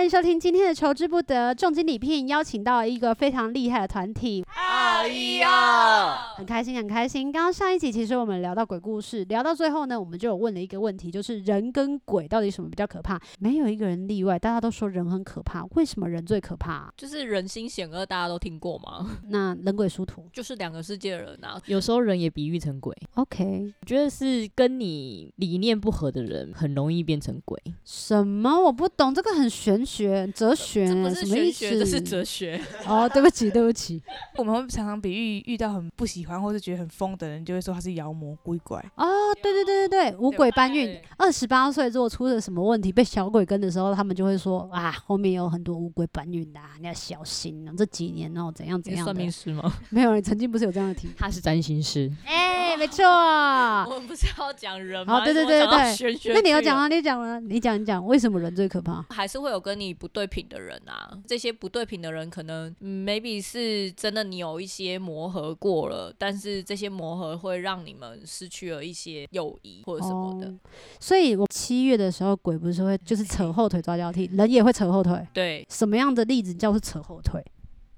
欢迎收听今天的《求之不得》重金礼聘，邀请到一个非常厉害的团体。哎呀，很开心，很开心。刚刚上一集其实我们聊到鬼故事，聊到最后呢，我们就有问了一个问题，就是人跟鬼到底什么比较可怕？没有一个人例外，大家都说人很可怕。为什么人最可怕？就是人心险恶，大家都听过吗？那人鬼殊途就是两个世界的人啊。有时候人也比喻成鬼。OK，我觉得是跟你理念不合的人，很容易变成鬼。什么？我不懂这个。很玄学，哲学，这不是玄学，这是哲学。哦，对不起，对不起。我们会常常比喻遇到很不喜欢或是觉得很疯的人，就会说他是妖魔鬼怪。哦，对对对对对，五鬼搬运。二十八岁如果出了什么问题，被小鬼跟的时候，他们就会说啊，后面有很多五鬼搬运的，啊，你要小心啊。这几年哦，怎样怎样？算命师吗？没有，曾经不是有这样的题。他是占星师。哎，没错。我们不是要讲人吗？哦，对对对对。那你要讲啊，你讲啊，你讲你讲，为什么人最可怕？还是会有跟你不对品的人啊，这些不对品的人可能、嗯、maybe 是真的你有一些磨合过了，但是这些磨合会让你们失去了一些友谊或者什么的。哦、所以我七月的时候，鬼不是会就是扯后腿抓交替，人也会扯后腿。对，什么样的例子叫做扯后腿？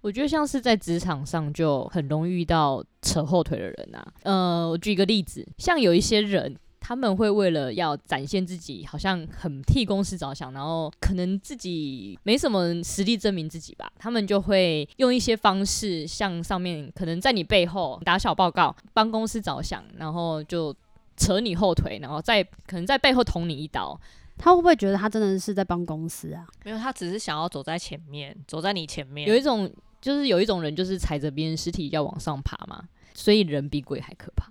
我觉得像是在职场上就很容易遇到扯后腿的人啊。呃，我举一个例子，像有一些人。他们会为了要展现自己，好像很替公司着想，然后可能自己没什么实力证明自己吧，他们就会用一些方式，向上面可能在你背后打小报告，帮公司着想，然后就扯你后腿，然后再可能在背后捅你一刀。他会不会觉得他真的是在帮公司啊？没有，他只是想要走在前面，走在你前面。有一种就是有一种人，就是踩着别人尸体要往上爬嘛，所以人比鬼还可怕。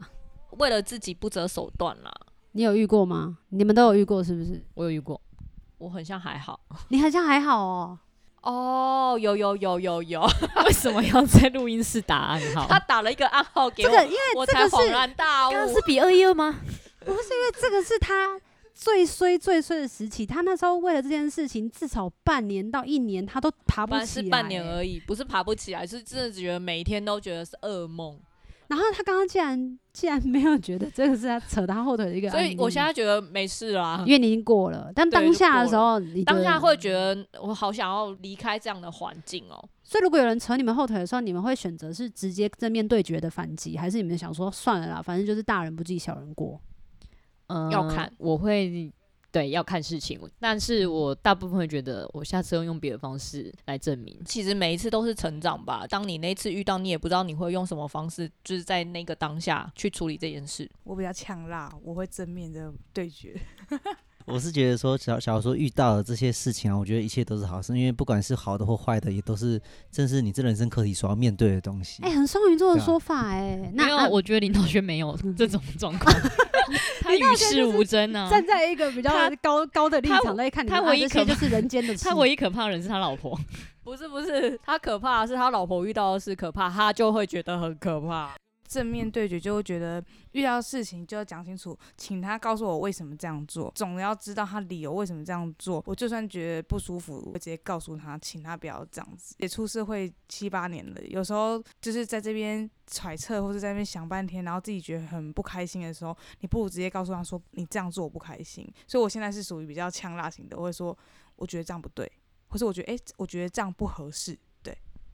为了自己不择手段啦，你有遇过吗？你们都有遇过是不是？我有遇过，我很像还好，你好像还好哦。哦，有有有有有，为什么要在录音室打暗号？他打了一个暗号给我，这个因为我才恍然大悟，刚刚是比二一二吗？不是，因为这个是他最衰最衰的时期，他那时候为了这件事情，至少半年到一年，他都爬不起来。是半年而已，不是爬不起来，是真的觉得每一天都觉得是噩梦。然后他刚刚竟然竟然没有觉得这个是他扯他后腿的一个，所以我现在觉得没事啦，因为你已经过了。但当下的时候，你当下会觉得我好想要离开这样的环境哦。所以如果有人扯你们后腿的时候，你们会选择是直接正面对决的反击，还是你们想说算了啦，反正就是大人不计小人过？嗯，要看，我会。对，要看事情，但是我大部分会觉得，我下次要用别的方式来证明。其实每一次都是成长吧。当你那次遇到，你也不知道你会用什么方式，就是在那个当下去处理这件事。我比较呛辣，我会正面的对决。我是觉得说，小小说遇到的这些事情啊，我觉得一切都是好事，因为不管是好的或坏的，也都是正是你这人生课题所要面对的东西。哎、欸，很双鱼座的说法哎、欸。那、啊、我觉得林同学没有 这种状况，他与世无争啊，站在一个比较高高的立场在看你。他唯一可就是人间的，他唯一可怕的人是他老婆。不是不是，他可怕的是他老婆遇到的事可怕，他就会觉得很可怕。正面对决就会觉得遇到事情就要讲清楚，请他告诉我为什么这样做，总要知道他理由为什么这样做。我就算觉得不舒服，我直接告诉他，请他不要这样子。也出社会七八年了，有时候就是在这边揣测或者在那边想半天，然后自己觉得很不开心的时候，你不如直接告诉他说，你这样做我不开心。所以我现在是属于比较呛辣型的，我会说我觉得这样不对，或者我觉得诶、我觉得这样不合适。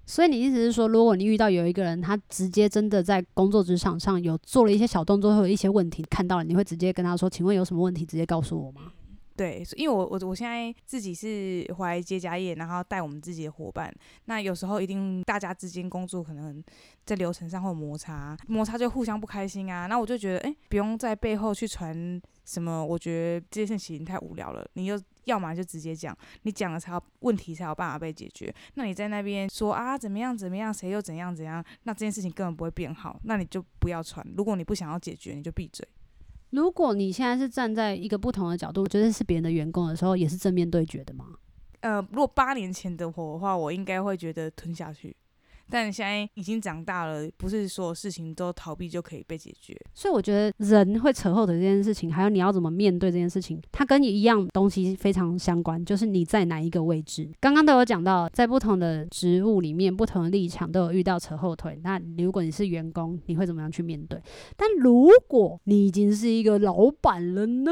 所以你意思是说，如果你遇到有一个人，他直接真的在工作职场上有做了一些小动作，或有一些问题，看到了，你会直接跟他说：“请问有什么问题？直接告诉我吗？”对，因为我我我现在自己是回来接家业，然后带我们自己的伙伴。那有时候一定大家之间工作可能在流程上会有摩擦，摩擦就互相不开心啊。那我就觉得，哎，不用在背后去传什么。我觉得这件事情太无聊了。你就要么就直接讲，你讲了才有问题才有办法被解决。那你在那边说啊怎么样怎么样，谁又怎样怎样，那这件事情根本不会变好。那你就不要传。如果你不想要解决，你就闭嘴。如果你现在是站在一个不同的角度，觉得是别人的员工的时候，也是正面对决的吗？呃，如果八年前的我的话，我应该会觉得吞下去。但现在已经长大了，不是所有事情都逃避就可以被解决。所以我觉得人会扯后腿这件事情，还有你要怎么面对这件事情，它跟你一样东西非常相关，就是你在哪一个位置。刚刚都有讲到，在不同的职务里面，不同的立场都有遇到扯后腿。那如果你是员工，你会怎么样去面对？但如果你已经是一个老板了呢？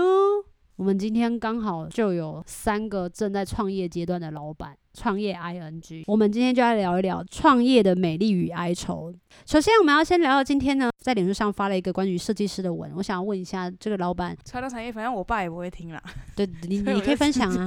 我们今天刚好就有三个正在创业阶段的老板，创业 ING。我们今天就来聊一聊创业的美丽与哀愁。首先，我们要先聊到今天呢，在脸书上发了一个关于设计师的文。我想要问一下这个老板，传统产业，反正我爸也不会听啦。对，你你可以分享啊。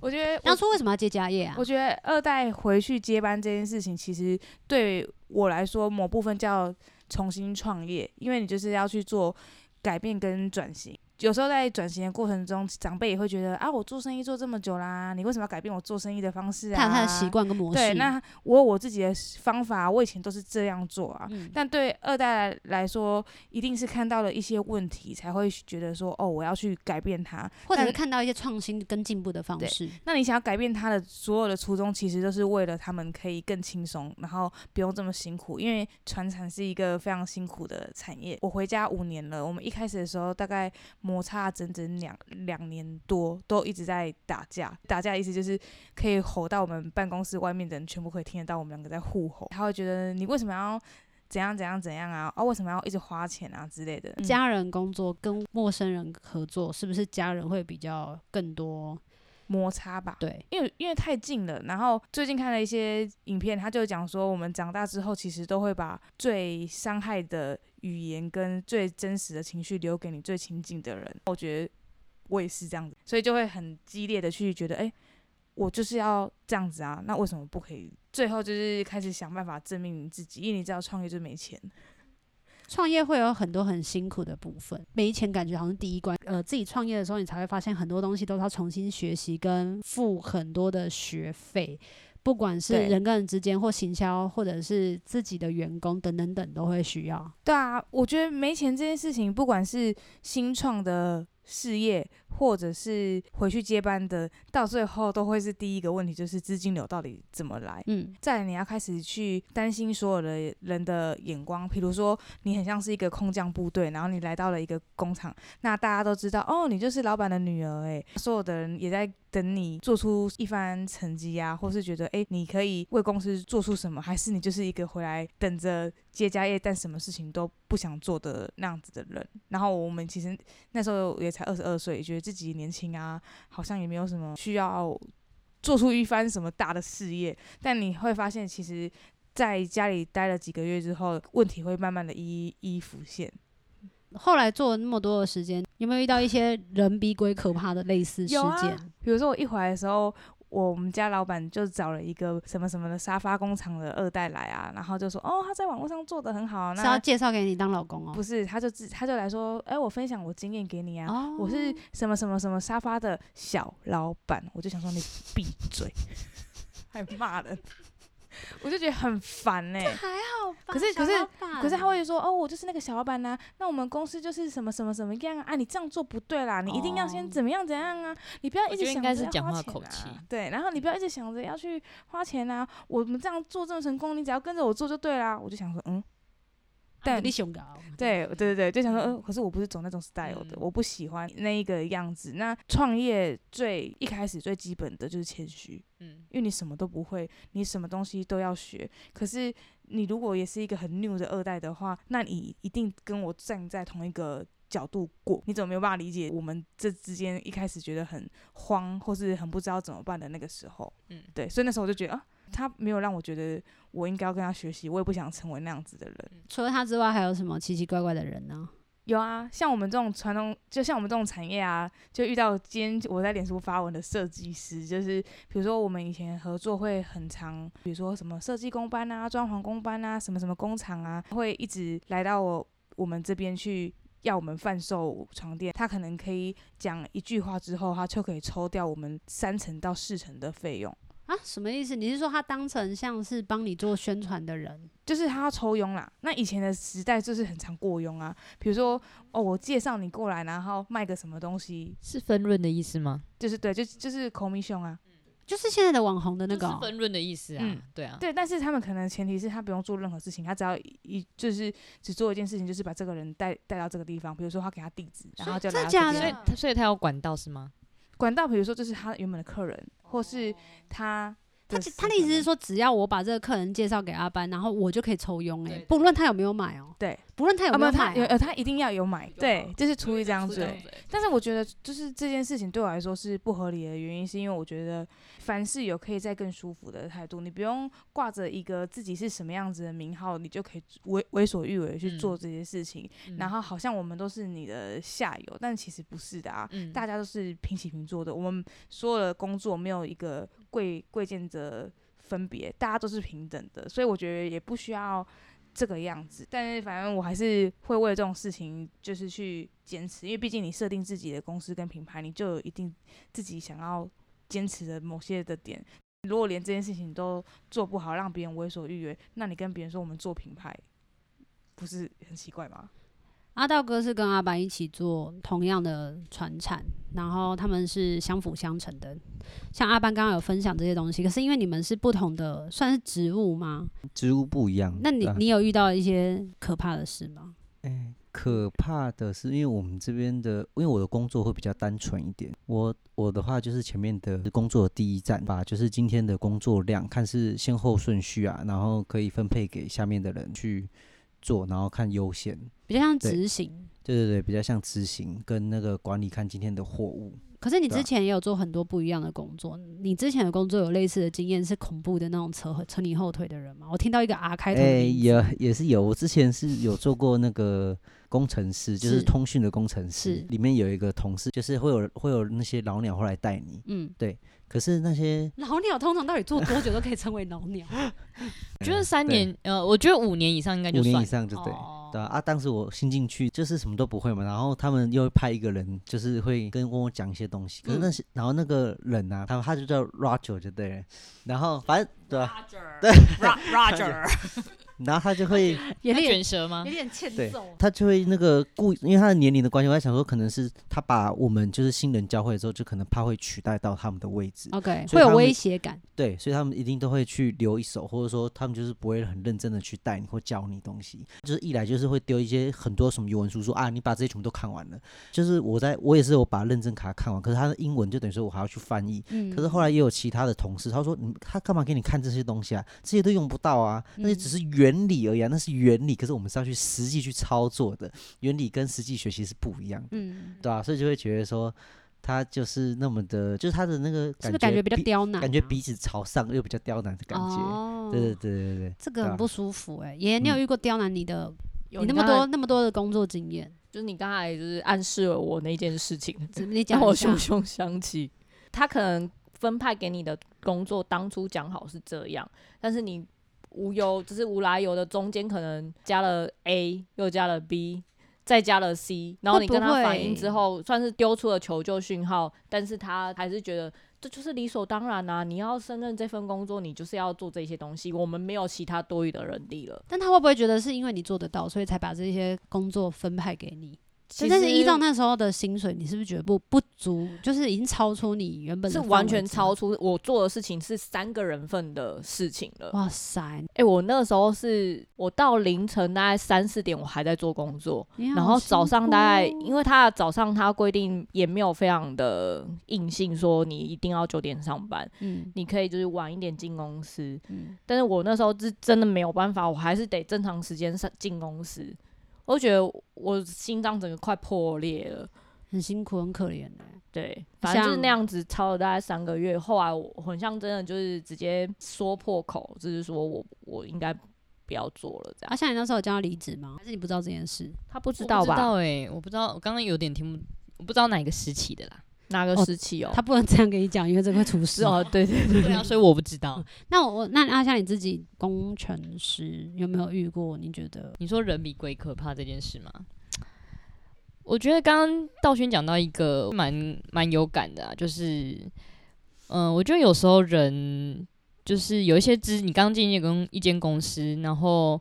我觉得当初为什么要接家业啊？我觉得二代回去接班这件事情，其实对我来说，某部分叫重新创业，因为你就是要去做改变跟转型。有时候在转型的过程中，长辈也会觉得啊，我做生意做这么久啦，你为什么要改变我做生意的方式啊？他有他的习惯跟模式。对，那我有我自己的方法，我以前都是这样做啊。嗯、但对二代来说，一定是看到了一些问题，才会觉得说，哦，我要去改变它，或者是看到一些创新跟进步的方式。那你想要改变他的所有的初衷，其实都是为了他们可以更轻松，然后不用这么辛苦。因为传产是一个非常辛苦的产业。我回家五年了，我们一开始的时候大概摩擦整整。两两年多都一直在打架，打架的意思就是可以吼到我们办公室外面的人全部可以听得到我们两个在互吼。他会觉得你为什么要怎样怎样怎样啊？啊，为什么要一直花钱啊之类的？家人工作跟陌生人合作，是不是家人会比较更多摩擦吧？对，因为因为太近了。然后最近看了一些影片，他就讲说，我们长大之后其实都会把最伤害的语言跟最真实的情绪留给你最亲近的人。我觉得。我也是这样子，所以就会很激烈的去觉得，哎、我就是要这样子啊，那为什么不可以？最后就是开始想办法证明你自己，因为你知道创业就没钱，创业会有很多很辛苦的部分，没钱感觉好像第一关。呃，自己创业的时候，你才会发现很多东西都是要重新学习跟付很多的学费，不管是人跟人之间或行销，或者是自己的员工等等等都会需要。对啊，我觉得没钱这件事情，不管是新创的。事业或者是回去接班的，到最后都会是第一个问题，就是资金流到底怎么来？嗯，再来你要开始去担心所有的人的眼光，比如说你很像是一个空降部队，然后你来到了一个工厂，那大家都知道哦，你就是老板的女儿，诶，所有的人也在等你做出一番成绩啊，或是觉得诶，你可以为公司做出什么，还是你就是一个回来等着接家业，但什么事情都不想做的那样子的人。然后我们其实那时候也才。二十二岁，觉得自己年轻啊，好像也没有什么需要做出一番什么大的事业。但你会发现，其实在家里待了几个月之后，问题会慢慢的一一浮现。后来做了那么多的时间，有没有遇到一些人比鬼可怕的类似事件？啊、比如说我一回来的时候。我们家老板就找了一个什么什么的沙发工厂的二代来啊，然后就说哦，他在网络上做的很好，那是要介绍给你当老公哦？不是，他就自他就来说，哎，我分享我经验给你啊，哦、我是什么什么什么沙发的小老板，我就想说你闭嘴，还骂人。我就觉得很烦呢、欸，还好吧？可是可是可是他会说哦，我就是那个小老板呐、啊，那我们公司就是什么什么什么样啊？啊，你这样做不对啦，你一定要先怎么样怎样啊？你不要一直想着要花钱、啊。对，然后你不要一直想着要去花钱啊。我们这样做这么成功，你只要跟着我做就对啦。我就想说，嗯。但你对对对对，就想说，呃，可是我不是走那种 style 的，嗯、我不喜欢那一个样子。那创业最一开始最基本的就是谦虚，嗯，因为你什么都不会，你什么东西都要学。可是你如果也是一个很 new 的二代的话，那你一定跟我站在同一个角度过。你怎么没有办法理解我们这之间一开始觉得很慌，或是很不知道怎么办的那个时候？嗯，对，所以那时候我就觉得啊。他没有让我觉得我应该要跟他学习，我也不想成为那样子的人。除了他之外，还有什么奇奇怪怪的人呢？有啊，像我们这种传统，就像我们这种产业啊，就遇到今天我在脸书发文的设计师，就是比如说我们以前合作会很长，比如说什么设计工班啊、装潢工班啊、什么什么工厂啊，会一直来到我我们这边去要我们贩售床垫。他可能可以讲一句话之后，他就可以抽掉我们三成到四成的费用。啊，什么意思？你是说他当成像是帮你做宣传的人？就是他要抽佣啦。那以前的时代就是很常过佣啊，比如说哦，我介绍你过来，然后卖个什么东西，是分润的意思吗？就是对，就就是 commission 啊，就是现在的网红的那个、哦、分润的意思啊。嗯，对啊，对。但是他们可能前提是他不用做任何事情，他只要一就是只做一件事情，就是把这个人带带到这个地方，比如说他给他地址，然后就来这边。所以他所以他有管道是吗？管道，比如说这是他原本的客人，或是他。他他的意思是说，只要我把这个客人介绍给阿班，然后我就可以抽佣哎，不论他有没有买哦。对，不论他有没有买、啊，有呃，他一定要有买。对，就是出于这样子。但是我觉得，就是这件事情对我来说是不合理的原因，是因为我觉得凡事有可以再更舒服的态度，你不用挂着一个自己是什么样子的名号，你就可以为为所欲为去做这些事情。嗯、然后好像我们都是你的下游，但其实不是的啊，嗯、大家都是平起平坐的。我们所有的工作没有一个贵贵贱者。分别，大家都是平等的，所以我觉得也不需要这个样子。但是反正我还是会为这种事情就是去坚持，因为毕竟你设定自己的公司跟品牌，你就有一定自己想要坚持的某些的点。如果连这件事情都做不好，让别人为所欲为，那你跟别人说我们做品牌，不是很奇怪吗？阿道哥是跟阿班一起做同样的船产，然后他们是相辅相成的。像阿班刚刚有分享这些东西，可是因为你们是不同的，算是职务吗？职务不一样。那你、啊、你有遇到一些可怕的事吗？诶、欸，可怕的是，因为我们这边的，因为我的工作会比较单纯一点。我我的话就是前面的工作的第一站吧，就是今天的工作量，看是先后顺序啊，然后可以分配给下面的人去。做，然后看优先，比较像执行。对对对，比较像执行跟那个管理，看今天的货物。可是你之前也有做很多不一样的工作，啊、你之前的工作有类似的经验，是恐怖的那种扯扯你后腿的人吗？我听到一个 R 开头，哎、欸，也也是有。我之前是有做过那个工程师，就是通讯的工程师，里面有一个同事，就是会有会有那些老鸟会来带你。嗯，对。可是那些老鸟通常到底做多久都可以称为老鸟？我觉得三年，呃，我觉得五年以上应该就算。五年以上就对，哦、对啊，啊，当时我新进去就是什么都不会嘛，然后他们又派一个人，就是会跟跟我讲一些东西。可是那些，嗯、然后那个人啊，他他就叫 Roger 就对了，然后反正对吧、啊？对，Roger。然后他就会 有点卷舌吗？有点欠揍。他就会那个故，因为他的年龄的关系，我在想说，可能是他把我们就是新人教会之后，就可能怕会取代到他们的位置。OK，会有威胁感。对，所以他们一定都会去留一手，或者说他们就是不会很认真的去带你或教你东西。就是一来就是会丢一些很多什么语文书，说啊，你把这些全部都看完了。就是我在我也是我把认证卡看完，可是他的英文就等于说我还要去翻译。嗯。可是后来也有其他的同事，他说你他干嘛给你看这些东西啊？这些都用不到啊，那些只是原理而已啊，那是。原理，可是我们是要去实际去操作的，原理跟实际学习是不一样的，嗯，对吧、啊？所以就会觉得说，他就是那么的，就是他的那个感觉，是不是感觉比较刁难、啊，感觉鼻子朝上又比较刁难的感觉，哦、对对对对对，这个很不舒服哎、欸。爷爷、啊，你有遇过刁难你的？嗯、你那么多那么多的工作经验，就是你刚才就是暗示了我那件事情，你讲我熊熊想起，他可能分派给你的工作当初讲好是这样，但是你。无忧，只是无来由的中间可能加了 A，又加了 B，再加了 C，然后你跟他反映之后，算是丢出了求救讯号，但是他还是觉得这就是理所当然啊！你要胜任这份工作，你就是要做这些东西，我们没有其他多余的人力了。但他会不会觉得是因为你做得到，所以才把这些工作分派给你？但是依照那时候的薪水，你是不是觉得不不足？就是已经超出你原本的，是完全超出我做的事情是三个人份的事情了。哇塞！哎、欸，我那个时候是我到凌晨大概三四点，我还在做工作，然后早上大概因为他的早上他规定也没有非常的硬性说你一定要九点上班，嗯，你可以就是晚一点进公司，嗯，但是我那时候是真的没有办法，我还是得正常时间上进公司。我觉得我心脏整个快破裂了，很辛苦，很可怜的。对，反正就是那样子，超了大概三个月。后来我很像真的就是直接说破口，就是说我我应该不要做了这样。啊，像你那时候有叫他离职吗？还是你不知道这件事？他不知道吧？不知道哎、欸，我不知道，我刚刚有点听不，我不知道哪个时期的啦。哪个时期哦？他不能这样跟你讲，因为这个厨师哦。对对对对啊，所以我不知道。那我那阿香你自己工程师有没有遇过？你觉得你说人比鬼可怕这件事吗？我觉得刚刚道轩讲到一个蛮蛮有感的啊，就是嗯，我觉得有时候人就是有一些资，你刚进一公一间公司，然后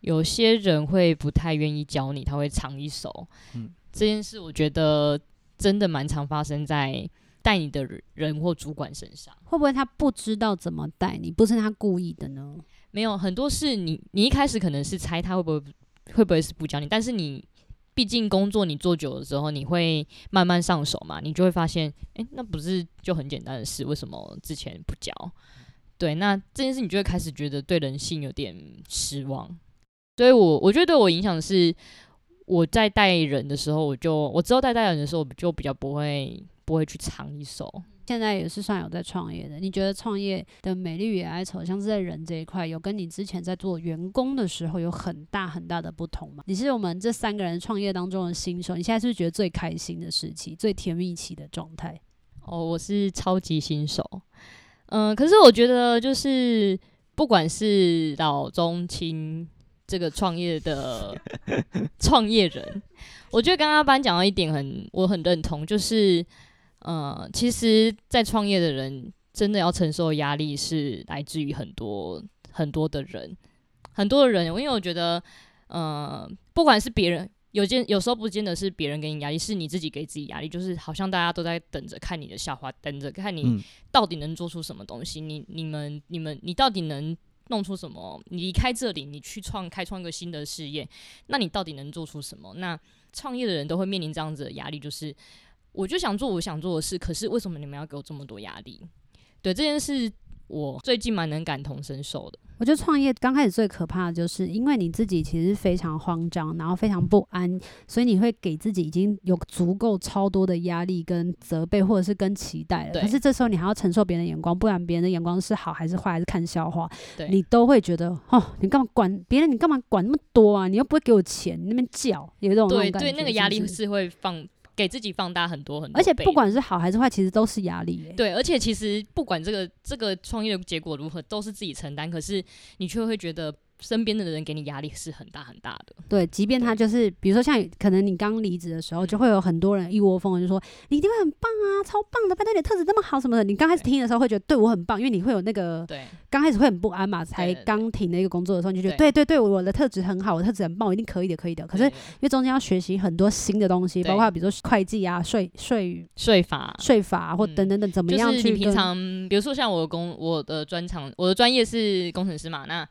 有些人会不太愿意教你，他会藏一手。嗯，这件事我觉得真的蛮常发生在带你的人或主管身上。会不会他不知道怎么带你？不是他故意的呢？没有，很多事你你一开始可能是猜他会不会会不会是不教你，但是你。毕竟工作你做久了之后，你会慢慢上手嘛，你就会发现，诶，那不是就很简单的事，为什么之前不教？对，那这件事你就会开始觉得对人性有点失望。所以我我觉得对我影响是，我在带人的时候，我就我之后带带人的时候，我就比较不会不会去藏一手。现在也是算有在创业的，你觉得创业的美丽与哀愁，像是在人这一块，有跟你之前在做员工的时候有很大很大的不同吗？你是我们这三个人创业当中的新手，你现在是不是觉得最开心的时期，最甜蜜期的状态？哦，我是超级新手，嗯、呃，可是我觉得就是不管是老中青这个创业的 创业人，我觉得刚刚班讲到一点很，我很认同，就是。呃，其实，在创业的人真的要承受压力，是来自于很多很多的人，很多的人。因为我觉得，呃，不管是别人，有见有时候不见得是别人给你压力，是你自己给自己压力。就是好像大家都在等着看你的笑话，等着看你到底能做出什么东西。嗯、你、你们、你们、你到底能弄出什么？你离开这里，你去创开创一个新的事业，那你到底能做出什么？那创业的人都会面临这样子的压力，就是。我就想做我想做的事，可是为什么你们要给我这么多压力？对，这件事，我最近蛮能感同身受的。我觉得创业刚开始最可怕的就是，因为你自己其实非常慌张，然后非常不安，所以你会给自己已经有足够超多的压力跟责备，或者是跟期待了。对。可是这时候你还要承受别人的眼光，不管别人的眼光是好还是坏，还是看笑话，对你都会觉得哦，你干嘛管别人？你干嘛管那么多啊？你又不会给我钱，你那边叫，有一种对对，那个压力是会放。给自己放大很多很多，而且不管是好还是坏，其实都是压力欸。对，而且其实不管这个这个创业的结果如何，都是自己承担。可是你却会觉得。身边的人给你压力是很大很大的，对，即便他就是，比如说像可能你刚离职的时候，就会有很多人一窝蜂的就说你一定会很棒啊，超棒的，拜托你的特质这么好什么的。你刚开始听的时候会觉得对我很棒，因为你会有那个，对，刚开始会很不安嘛，才刚停了一个工作的时候，你就觉得对对对，我的特质很好，我的特质很棒，我一定可以的，可以的。可是因为中间要学习很多新的东西，包括比如说会计啊、税税税法、税法或等等等，怎么样去？就是你平常比如说像我的工，我的专长，我的专业是工程师嘛，那。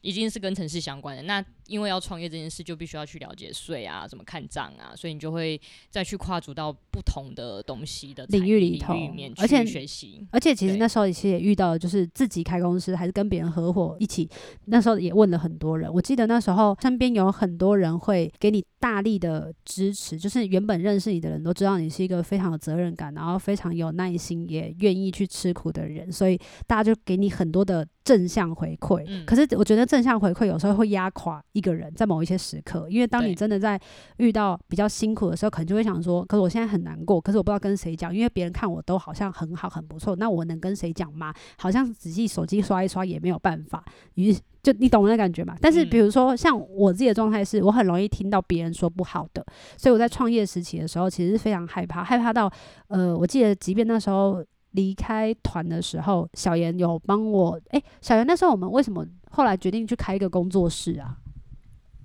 已经是跟城市相关的，那因为要创业这件事，就必须要去了解税啊，怎么看账啊，所以你就会再去跨足到不同的东西的领域里头，而且学习。而且其实那时候其实也遇到，就是自己开公司还是跟别人合伙一起，那时候也问了很多人。我记得那时候身边有很多人会给你大力的支持，就是原本认识你的人都知道你是一个非常有责任感，然后非常有耐心，也愿意去吃苦的人，所以大家就给你很多的正向回馈。嗯，可是我觉得。正向回馈有时候会压垮一个人，在某一些时刻，因为当你真的在遇到比较辛苦的时候，可能就会想说：“可是我现在很难过，可是我不知道跟谁讲，因为别人看我都好像很好、很不错，那我能跟谁讲吗？好像仔细手机刷一刷也没有办法。”于是就你懂那感觉嘛？但是比如说像我自己的状态是，我很容易听到别人说不好的，所以我在创业时期的时候，其实是非常害怕，害怕到呃，我记得即便那时候。离开团的时候，小严有帮我。哎、欸，小严，那时候我们为什么后来决定去开一个工作室啊？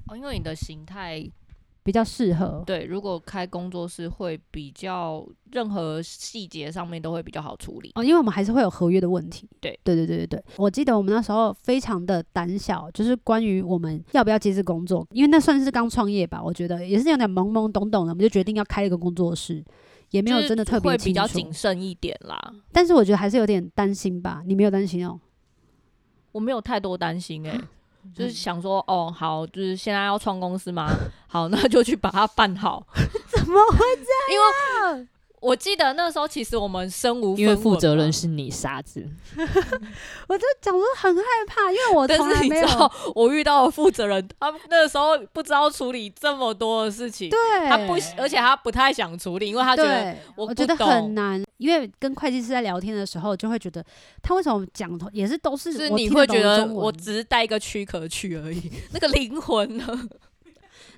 哦，因为你的形态比较适合。对，如果开工作室会比较，任何细节上面都会比较好处理。哦，因为我们还是会有合约的问题。对，对，对，对，对，对。我记得我们那时候非常的胆小，就是关于我们要不要接这工作，因为那算是刚创业吧，我觉得也是有点懵懵懂懂的，我们就决定要开一个工作室。也没有真的特别会比较谨慎一点啦，但是我觉得还是有点担心吧。你没有担心哦？我没有太多担心诶、欸，就是想说哦，好，就是现在要创公司嘛，好，那就去把它办好。怎么会这样？因为。我记得那时候，其实我们身无分文，因为负责人是你傻子，我就讲说很害怕，因为我从来没有。我遇到的负责人，他那个时候不知道处理这么多的事情，对，他不，而且他不太想处理，因为他觉得我，我觉得很难。因为跟会计师在聊天的时候，就会觉得他为什么讲也是都是，是你会觉得我只是带一个躯壳去而已，那个灵魂呢？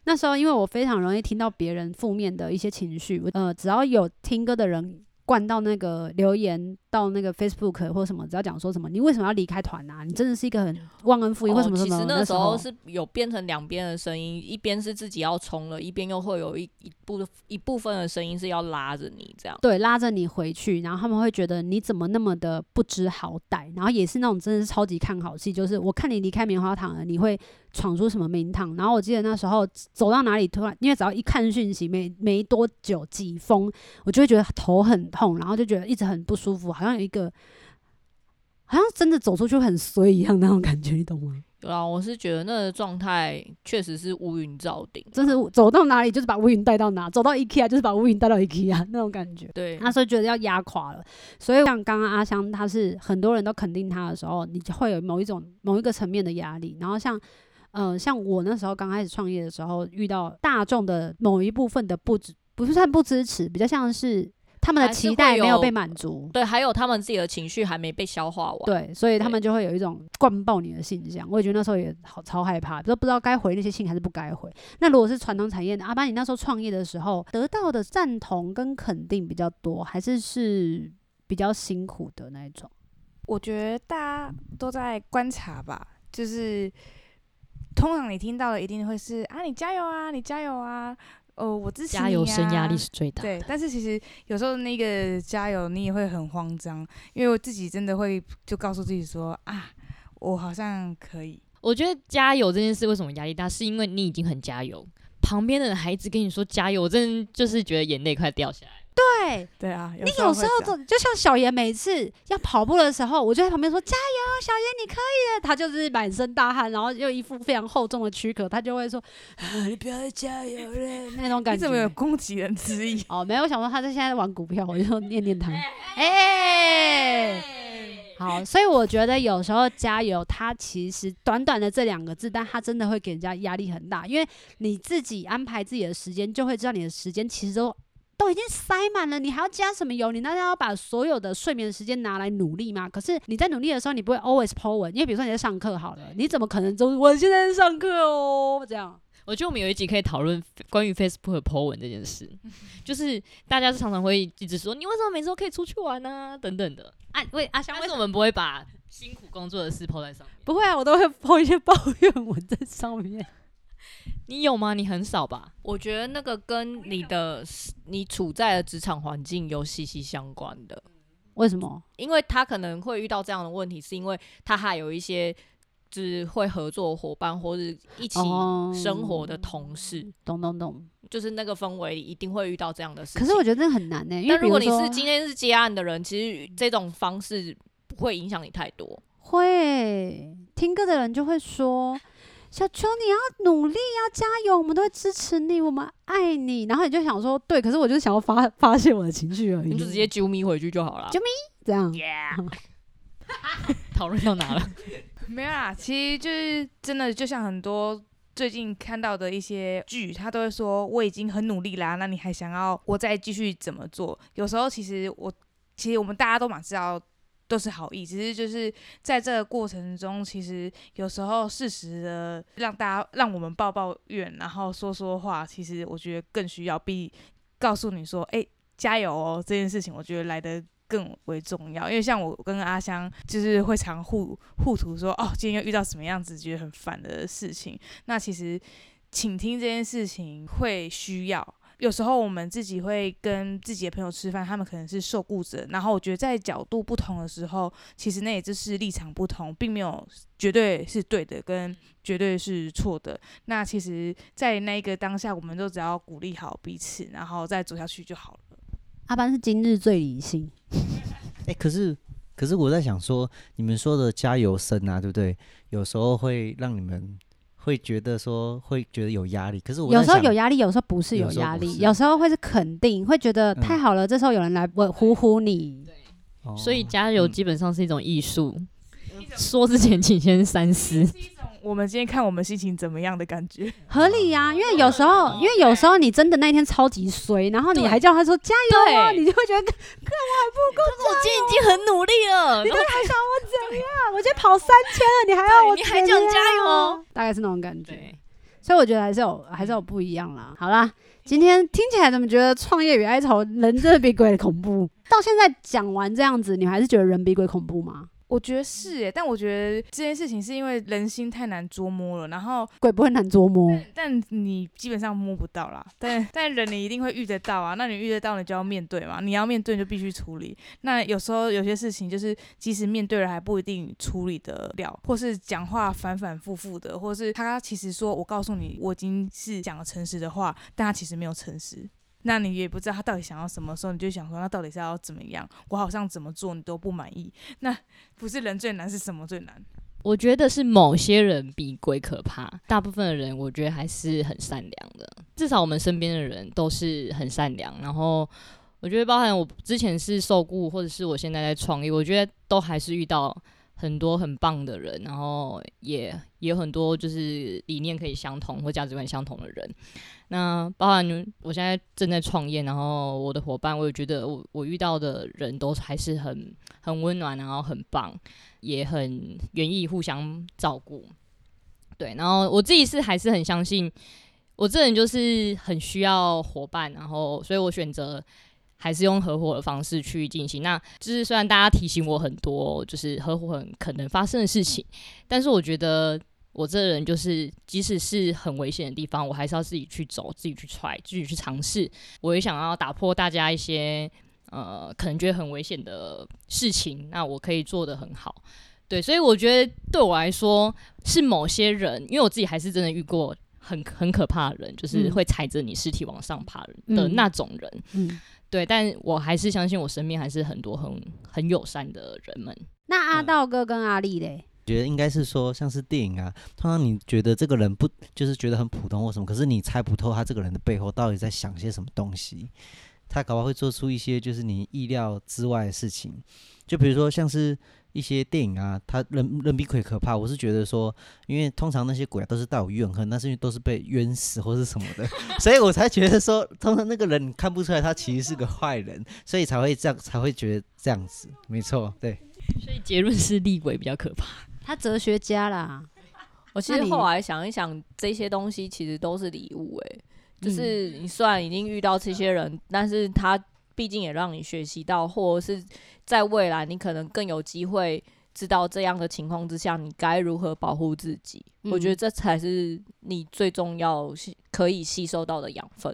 那时候，因为我非常容易听到别人负面的一些情绪，呃，只要有听歌的人灌到那个留言到那个 Facebook 或什么，只要讲说什么，你为什么要离开团啊？你真的是一个很忘恩负义，为什么什么？其实那时候候是有变成两边的声音，一边是自己要冲了，一边又会有一一部一部分的声音是要拉着你这样。对，拉着你回去，然后他们会觉得你怎么那么的不知好歹，然后也是那种真的是超级看好戏，就是我看你离开棉花糖了，你会闯出什么名堂？然后我记得那时候走到哪里，突然因为只要一看讯息，没没多久几封，我就会觉得头很痛，然后就觉得一直很不舒服，好像有一个，好像真的走出去很衰一样那种感觉，你懂吗？对啊，我是觉得那个状态确实是乌云罩顶，真是走到哪里就是把乌云带到哪，走到 IKEA 就是把乌云带到 IKEA 那种感觉。对，那时候觉得要压垮了，所以像刚刚阿香，她是很多人都肯定她的时候，你就会有某一种某一个层面的压力。然后像，呃，像我那时候刚开始创业的时候，遇到大众的某一部分的不支，不是算不支持，比较像是。他们的期待没有被满足，对，还有他们自己的情绪还没被消化完，对，所以他们就会有一种灌爆你的信箱。我也觉得那时候也好超害怕，都不知道该回那些信还是不该回。那如果是传统产业的，阿巴，你那时候创业的时候得到的赞同跟肯定比较多，还是是比较辛苦的那一种？我觉得大家都在观察吧，就是通常你听到的一定会是啊，你加油啊，你加油啊。哦，我之前加油声压力是最大的。对，但是其实有时候那个加油，你也会很慌张，因为我自己真的会就告诉自己说啊，我好像可以。我觉得加油这件事为什么压力大，是因为你已经很加油，旁边的孩子跟你说加油，我真的就是觉得眼泪快掉下来。对对啊，有你有时候就就像小严每次要跑步的时候，我就在旁边说加油，小严你可以的。他就是满身大汗，然后又一副非常厚重的躯壳，他就会说、啊、你不要再加油了那种感觉。你怎么有攻击人之意？哦，没有，我想说他在现在玩股票，我就念念他。哎、欸，好，所以我觉得有时候加油，他其实短短的这两个字，但他真的会给人家压力很大，因为你自己安排自己的时间，就会知道你的时间其实都。都已经塞满了，你还要加什么油？你难道要把所有的睡眠时间拿来努力吗？可是你在努力的时候，你不会 always po 文，因为比如说你在上课好了，你怎么可能就我现在在上课哦？这样，我觉得我们有一集可以讨论关于 Facebook 的 po 文这件事，就是大家是常常会一直说你为什么每次都可以出去玩呢、啊？等等的。啊，为阿香，为什么我们不会把辛苦工作的事 po 在上面？不会啊，我都会 po 一些抱怨文在上面。你有吗？你很少吧？我觉得那个跟你的你处在的职场环境有息息相关的。为什么？因为他可能会遇到这样的问题，是因为他还有一些就是会合作伙伴或者一起生活的同事。哦、懂懂懂，就是那个氛围里一定会遇到这样的事情。可是我觉得这很难呢、欸，因为如果你是今天是接案的人，其实这种方式不会影响你太多。会听歌的人就会说。小球，你要努力，要加油，我们都会支持你，我们爱你。然后你就想说，对，可是我就想要发发泄我的情绪而已，你就直接啾咪回去就好了。啾咪，这样。讨论到哪了？没有啦，其实就是真的，就像很多最近看到的一些剧，他都会说我已经很努力啦，那你还想要我再继续怎么做？有时候其实我，其实我们大家都蛮知道。都是好意，只是就是在这个过程中，其实有时候适时的让大家让我们抱抱怨，然后说说话，其实我觉得更需要比告诉你说，哎，加油哦，这件事情，我觉得来得更为重要。因为像我跟阿香，就是会常互互吐说，哦，今天又遇到什么样子觉得很烦的事情，那其实倾听这件事情会需要。有时候我们自己会跟自己的朋友吃饭，他们可能是受雇者，然后我觉得在角度不同的时候，其实那也就是立场不同，并没有绝对是对的跟绝对是错的。那其实，在那一个当下，我们都只要鼓励好彼此，然后再走下去就好了。阿班是今日最理性。哎、欸，可是可是我在想说，你们说的加油声啊，对不对？有时候会让你们。会觉得说会觉得有压力，可是我有时候有压力，有时候不是有压力，有时候会是肯定，会觉得太好了，嗯、这时候有人来问呼呼你。对，所以加油基本上是一种艺术。嗯、说之前请先三思。我们今天看我们心情怎么样的感觉，合理呀、啊。因为有时候，因为有时候你真的那天超级衰，然后你还叫他说加油啊，你就会觉得，看我还不够，我今天已经很努力了，你都还想我怎样？我今天跑三千了，你还要我，你还讲加油？大概是那种感觉。所以我觉得还是有，还是有不一样啦。好啦，今天听起来怎么觉得创业与哀愁，人真的比鬼恐怖？到现在讲完这样子，你还是觉得人比鬼恐怖吗？我觉得是诶，但我觉得这件事情是因为人心太难捉摸了，然后鬼不会难捉摸，但，但你基本上摸不到啦。但但人你一定会遇得到啊，那你遇得到，你就要面对嘛。你要面对，就必须处理。那有时候有些事情就是，即使面对了，还不一定处理得了，或是讲话反反复复的，或是他其实说我告诉你，我已经是讲了诚实的话，但他其实没有诚实。那你也不知道他到底想要什么时候，你就想说，那到底是要怎么样？我好像怎么做你都不满意。那不是人最难，是什么最难？我觉得是某些人比鬼可怕，大部分的人我觉得还是很善良的。至少我们身边的人都是很善良。然后我觉得，包含我之前是受雇，或者是我现在在创业，我觉得都还是遇到。很多很棒的人，然后也也有很多就是理念可以相同或价值观相同的人。那包含我现在正在创业，然后我的伙伴，我也觉得我我遇到的人都还是很很温暖，然后很棒，也很愿意互相照顾。对，然后我自己是还是很相信，我这人就是很需要伙伴，然后所以我选择。还是用合伙的方式去进行，那就是虽然大家提醒我很多，就是合伙很可能发生的事情，但是我觉得我这个人就是，即使是很危险的地方，我还是要自己去走，自己去踹，自己去尝试。我也想要打破大家一些呃可能觉得很危险的事情，那我可以做得很好。对，所以我觉得对我来说是某些人，因为我自己还是真的遇过很很可怕的人，就是会踩着你尸体往上爬的那种人。嗯。嗯对，但我还是相信我身边还是很多很很友善的人们。那阿道哥跟阿丽嘞？觉得应该是说，像是电影啊，通常你觉得这个人不就是觉得很普通或什么，可是你猜不透他这个人的背后到底在想些什么东西，他搞不好会做出一些就是你意料之外的事情。就比如说像是。一些电影啊，他人人比鬼可怕。我是觉得说，因为通常那些鬼啊都是带有怨恨，那是因为都是被冤死或是什么的，所以我才觉得说，通常那个人你看不出来他其实是个坏人，所以才会这样，才会觉得这样子。没错，对。所以结论是厉鬼比较可怕。他哲学家啦。我其实后来想一想，这些东西其实都是礼物、欸。诶，就是你虽然已经遇到这些人，但是他。毕竟也让你学习到，或者是在未来你可能更有机会知道这样的情况之下，你该如何保护自己。嗯。我觉得这才是你最重要可以吸收到的养分。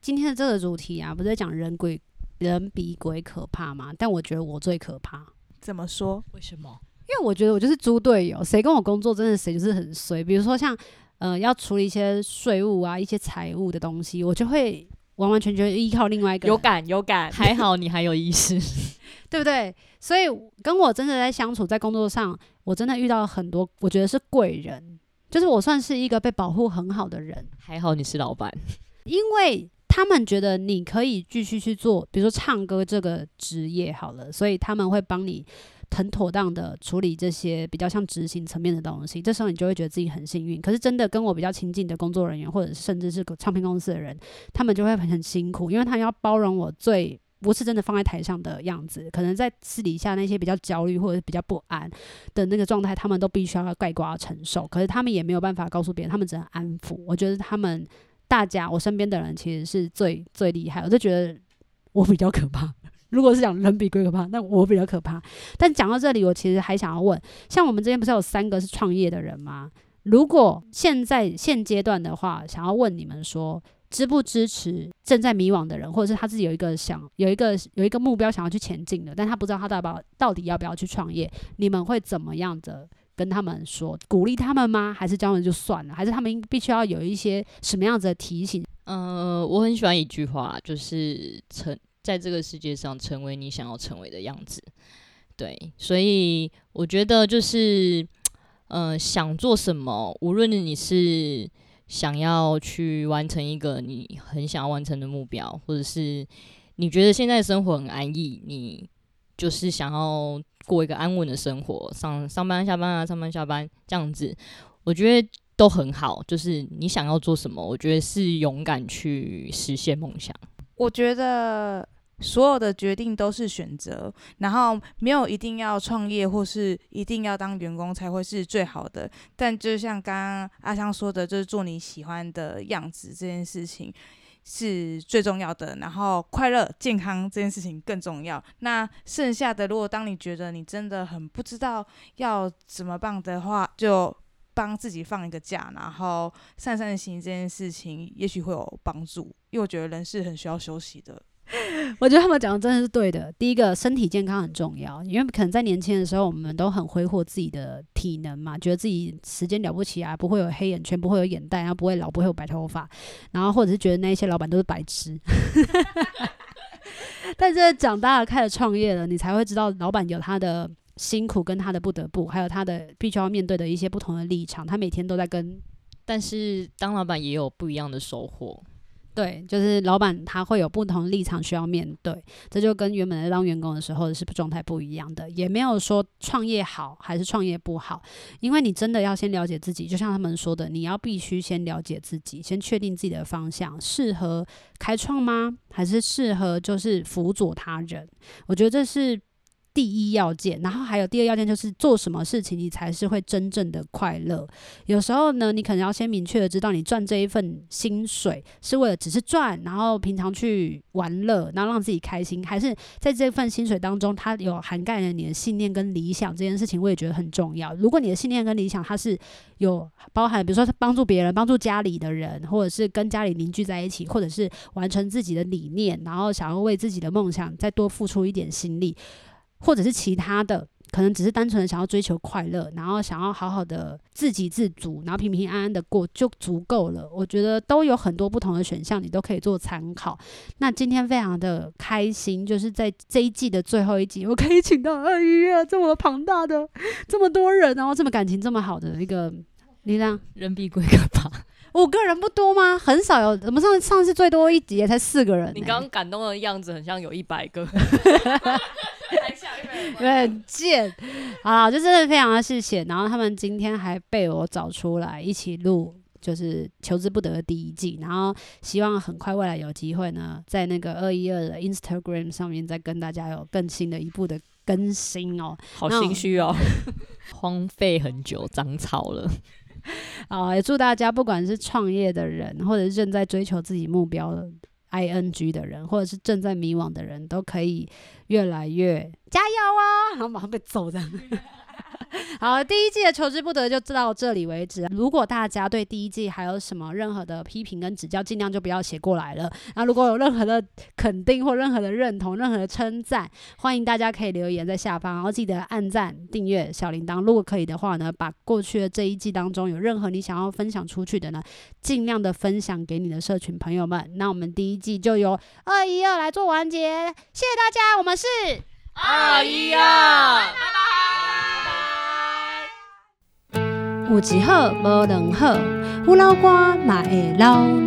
今天的这个主题啊，不是在讲人鬼人比鬼可怕吗？但我觉得我最可怕。怎么说？为什么？因为我觉得我就是猪队友，谁跟我工作，真的谁就是很衰。比如说像呃要处理一些税务啊、一些财务的东西，我就会。完完全全依靠另外一个人，有感 有感，还好你还有意识，对不对？所以跟我真的在相处，在工作上，我真的遇到很多，我觉得是贵人，就是我算是一个被保护很好的人。还好你是老板，因为他们觉得你可以继续去做，比如说唱歌这个职业好了，所以他们会帮你。很妥当的处理这些比较像执行层面的东西，这时候你就会觉得自己很幸运。可是真的跟我比较亲近的工作人员，或者甚至是唱片公司的人，他们就会很辛苦，因为他们要包容我最不是真的放在台上的样子，可能在私底下那些比较焦虑或者是比较不安的那个状态，他们都必须要概括承受。可是他们也没有办法告诉别人，他们只能安抚。我觉得他们大家我身边的人其实是最最厉害，我就觉得我比较可怕。如果是讲人比鬼可怕，那我比较可怕。但讲到这里，我其实还想要问，像我们这边不是有三个是创业的人吗？如果现在现阶段的话，想要问你们说，支不支持正在迷惘的人，或者是他自己有一个想有一个有一个目标想要去前进的，但他不知道他到底到底要不要去创业，你们会怎么样的跟他们说？鼓励他们吗？还是教他们就算了？还是他们必须要有一些什么样子的提醒？呃，我很喜欢一句话，就是成。在这个世界上，成为你想要成为的样子，对，所以我觉得就是，呃，想做什么，无论你是想要去完成一个你很想要完成的目标，或者是你觉得现在生活很安逸，你就是想要过一个安稳的生活，上上班下班啊，上班下班这样子，我觉得都很好。就是你想要做什么，我觉得是勇敢去实现梦想。我觉得。所有的决定都是选择，然后没有一定要创业或是一定要当员工才会是最好的。但就像刚刚阿香说的，就是做你喜欢的样子这件事情，是最重要的，然后快乐、健康这件事情更重要。那剩下的，如果当你觉得你真的很不知道要怎么办的话，就帮自己放一个假，然后散散心，这件事情也许会有帮助。因为我觉得人是很需要休息的。我觉得他们讲的真的是对的。第一个，身体健康很重要，因为可能在年轻的时候，我们都很挥霍自己的体能嘛，觉得自己时间了不起啊，不会有黑眼圈，不会有眼袋，然后不会老，不会有白头发，然后或者是觉得那些老板都是白痴。但是长大了开始创业了，你才会知道老板有他的辛苦跟他的不得不，还有他的必须要面对的一些不同的立场。他每天都在跟，但是当老板也有不一样的收获。对，就是老板他会有不同立场需要面对，这就跟原本在当员工的时候是状态不一样的。也没有说创业好还是创业不好，因为你真的要先了解自己，就像他们说的，你要必须先了解自己，先确定自己的方向，适合开创吗？还是适合就是辅佐他人？我觉得这是。第一要件，然后还有第二要件，就是做什么事情你才是会真正的快乐。有时候呢，你可能要先明确的知道，你赚这一份薪水是为了只是赚，然后平常去玩乐，然后让自己开心，还是在这份薪水当中，它有涵盖了你的信念跟理想这件事情，我也觉得很重要。如果你的信念跟理想它是有包含，比如说帮助别人、帮助家里的人，或者是跟家里邻居在一起，或者是完成自己的理念，然后想要为自己的梦想再多付出一点心力。或者是其他的，可能只是单纯的想要追求快乐，然后想要好好的自给自足，然后平平安安的过就足够了。我觉得都有很多不同的选项，你都可以做参考。那今天非常的开心，就是在这一季的最后一集，我可以请到二鱼啊这么庞大的这么多人，然后这么感情这么好的一个力量，人比鬼可怕。五个人不多吗？很少有，我们上上次最多一集也才四个人，欸。你刚刚感动的样子很像有一百个，有点贱。好，就真的非常的谢谢。然后他们今天还被我找出来一起录，就是求之不得的第一季。然后希望很快未来有机会呢，在那个二一二的 Instagram 上面再跟大家有更新的一步的更新哦。好心虚哦，荒废很久，长草了。啊，也祝大家，不管是创业的人，或者是正在追求自己目标的 ING 的人，或者是正在迷惘的人，都可以越来越加油啊！然后马上被揍的。好，第一季的求之不得就到这里为止。如果大家对第一季还有什么任何的批评跟指教，尽量就不要写过来了。那如果有任何的肯定或任何的认同、任何的称赞，欢迎大家可以留言在下方，然后记得按赞、订阅小铃铛。如果可以的话呢，把过去的这一季当中有任何你想要分享出去的呢，尽量的分享给你的社群朋友们。那我们第一季就由二一二来做完结，谢谢大家，我们是二一二，有一好无两好，有老瓜嘛会老烂。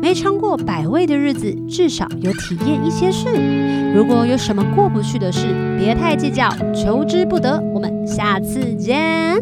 没尝过百味的日子，至少有体验一些事。如果有什么过不去的事，别太计较，求之不得。我们下次见。